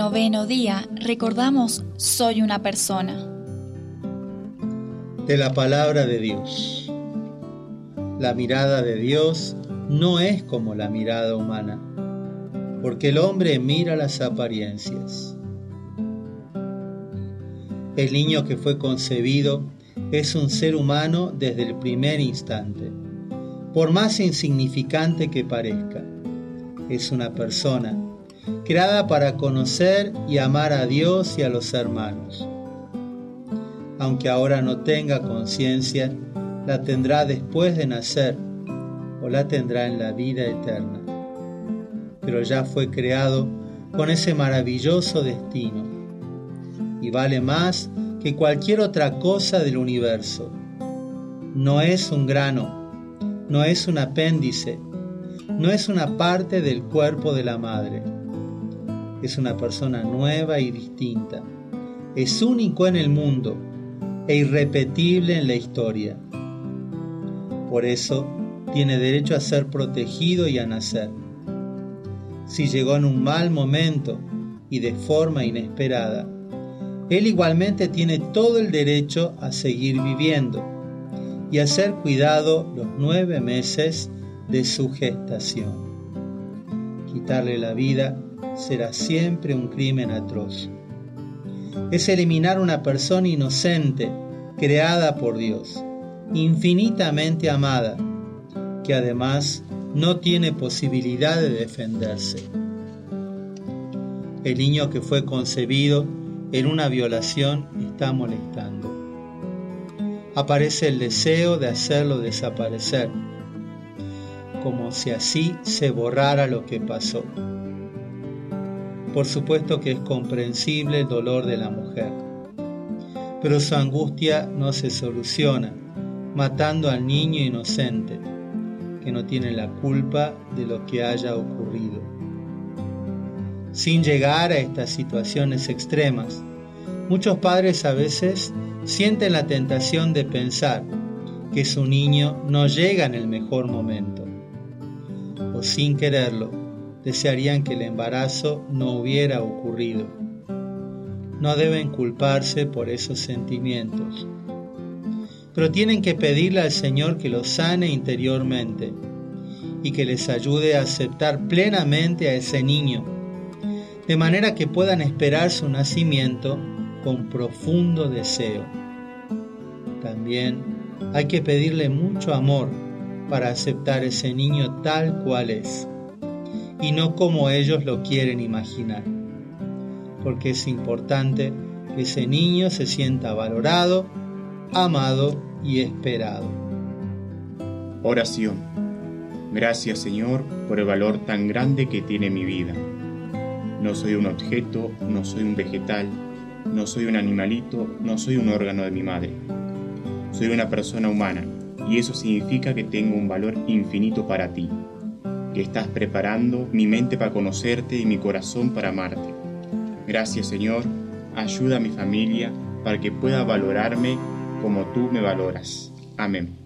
noveno día recordamos Soy una persona. De la palabra de Dios. La mirada de Dios no es como la mirada humana, porque el hombre mira las apariencias. El niño que fue concebido es un ser humano desde el primer instante, por más insignificante que parezca. Es una persona creada para conocer y amar a Dios y a los hermanos. Aunque ahora no tenga conciencia, la tendrá después de nacer o la tendrá en la vida eterna. Pero ya fue creado con ese maravilloso destino y vale más que cualquier otra cosa del universo. No es un grano, no es un apéndice, no es una parte del cuerpo de la madre. Es una persona nueva y distinta. Es único en el mundo e irrepetible en la historia. Por eso tiene derecho a ser protegido y a nacer. Si llegó en un mal momento y de forma inesperada, él igualmente tiene todo el derecho a seguir viviendo y a ser cuidado los nueve meses de su gestación. Quitarle la vida será siempre un crimen atroz. Es eliminar una persona inocente, creada por Dios, infinitamente amada, que además no tiene posibilidad de defenderse. El niño que fue concebido en una violación está molestando. Aparece el deseo de hacerlo desaparecer, como si así se borrara lo que pasó. Por supuesto que es comprensible el dolor de la mujer, pero su angustia no se soluciona matando al niño inocente, que no tiene la culpa de lo que haya ocurrido sin llegar a estas situaciones extremas. Muchos padres a veces sienten la tentación de pensar que su niño no llega en el mejor momento, o sin quererlo, desearían que el embarazo no hubiera ocurrido. No deben culparse por esos sentimientos, pero tienen que pedirle al Señor que los sane interiormente y que les ayude a aceptar plenamente a ese niño de manera que puedan esperar su nacimiento con profundo deseo. También hay que pedirle mucho amor para aceptar ese niño tal cual es y no como ellos lo quieren imaginar, porque es importante que ese niño se sienta valorado, amado y esperado. Oración. Gracias Señor por el valor tan grande que tiene mi vida no soy un objeto, no soy un vegetal, no soy un animalito, no soy un órgano de mi madre. Soy una persona humana y eso significa que tengo un valor infinito para ti, que estás preparando mi mente para conocerte y mi corazón para amarte. Gracias Señor, ayuda a mi familia para que pueda valorarme como tú me valoras. Amén.